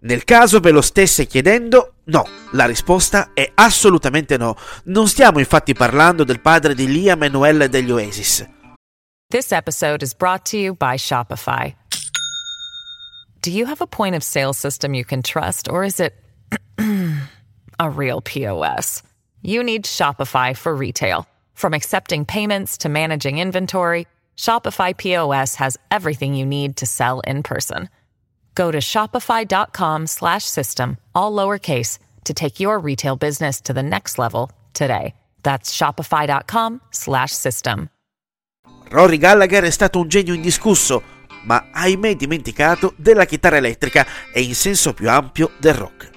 Nel caso ve lo stesse chiedendo, no, la risposta è assolutamente no. Non stiamo infatti parlando del padre di Liam e degli Oasis. This episode is brought to you by Shopify. Do you have a point of sale system you can trust, or is it a real POS? You need Shopify for retail. From accepting payments to managing inventory, Shopify POS has everything you need to sell in person. Go to shopify.com slash system, all lowercase, to take your retail business to the next level today. That's shopify.com slash system. Rory Gallagher è stato un genio indiscusso, ma ahimè dimenticato della chitarra elettrica e in senso più ampio del rock.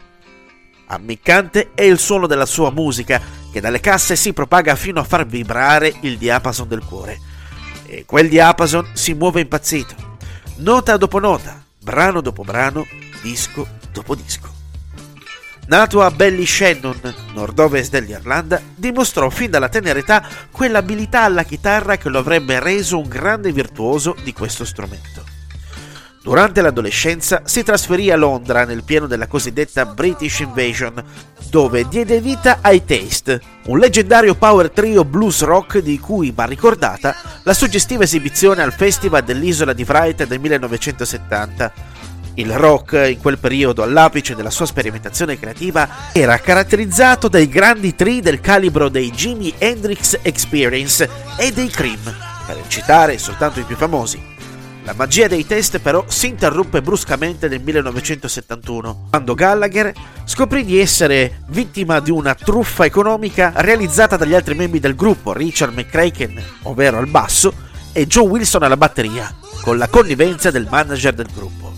Ammiccante è il suono della sua musica, che dalle casse si propaga fino a far vibrare il diapason del cuore. E quel diapason si muove impazzito, nota dopo nota, brano dopo brano, disco dopo disco. Nato a Ballyshannon, nord-ovest dell'Irlanda, dimostrò fin dalla tenera età quell'abilità alla chitarra che lo avrebbe reso un grande virtuoso di questo strumento. Durante l'adolescenza si trasferì a Londra nel pieno della cosiddetta British Invasion, dove diede vita ai Taste, un leggendario power trio blues rock di cui va ricordata la suggestiva esibizione al Festival dell'Isola di Wright del 1970. Il rock, in quel periodo all'apice della sua sperimentazione creativa, era caratterizzato dai grandi tri del calibro dei Jimi Hendrix Experience e dei Cream, per citare soltanto i più famosi. La magia dei test però si interruppe bruscamente nel 1971, quando Gallagher scoprì di essere vittima di una truffa economica realizzata dagli altri membri del gruppo, Richard McCracken, ovvero al basso, e Joe Wilson alla batteria, con la connivenza del manager del gruppo.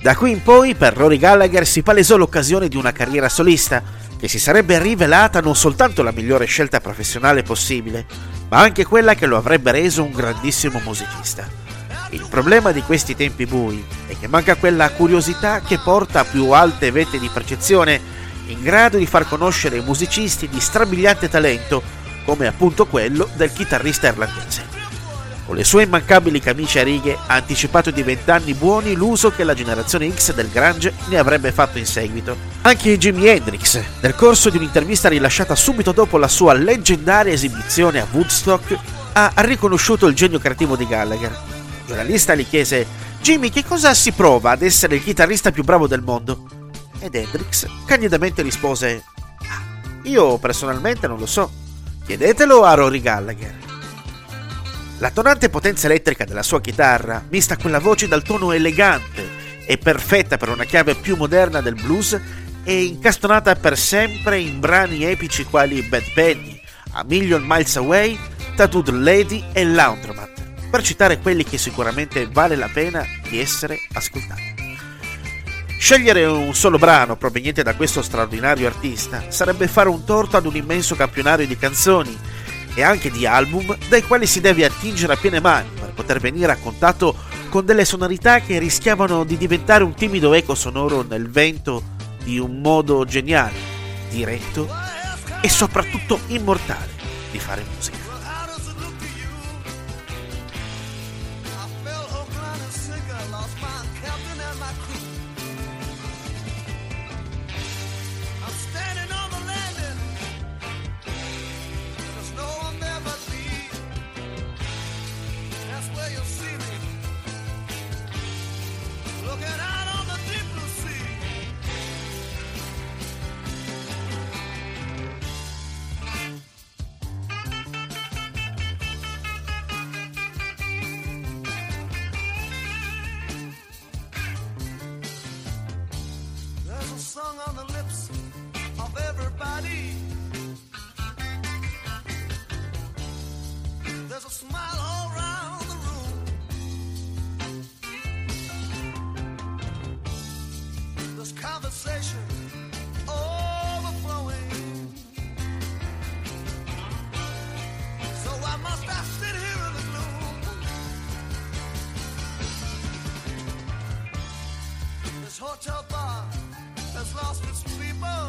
Da qui in poi per Rory Gallagher si palesò l'occasione di una carriera solista, che si sarebbe rivelata non soltanto la migliore scelta professionale possibile, ma anche quella che lo avrebbe reso un grandissimo musicista. Il problema di questi tempi bui è che manca quella curiosità che porta a più alte vette di percezione in grado di far conoscere musicisti di strabiliante talento, come appunto quello del chitarrista irlandese. Con le sue immancabili camicie a righe ha anticipato di vent'anni buoni l'uso che la generazione X del Grange ne avrebbe fatto in seguito. Anche Jimi Hendrix, nel corso di un'intervista rilasciata subito dopo la sua leggendaria esibizione a Woodstock, ha riconosciuto il genio creativo di Gallagher il giornalista gli chiese: Jimmy, che cosa si prova ad essere il chitarrista più bravo del mondo? Ed Hendrix candidamente rispose: ah, Io personalmente non lo so. Chiedetelo a Rory Gallagher. La tonante potenza elettrica della sua chitarra, mista quella voce dal tono elegante e perfetta per una chiave più moderna del blues, è incastonata per sempre in brani epici quali Bad Penny, A Million Miles Away, Tattooed Lady e Laundromat per citare quelli che sicuramente vale la pena di essere ascoltati. Scegliere un solo brano proveniente da questo straordinario artista sarebbe fare un torto ad un immenso campionario di canzoni e anche di album dai quali si deve attingere a piene mani per poter venire a contatto con delle sonorità che rischiavano di diventare un timido eco sonoro nel vento di un modo geniale, diretto e soprattutto immortale di fare musica. sung on the lips of everybody. There's a smile all around the room. There's conversation overflowing. So why must I sit here in the gloom? This hotel bar has lost its people.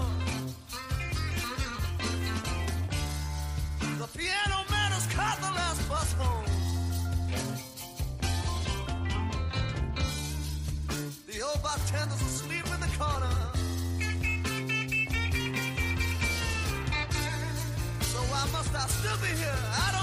The piano man has caught the last bus home. The old bartender's asleep in the corner. So why must I still be here? I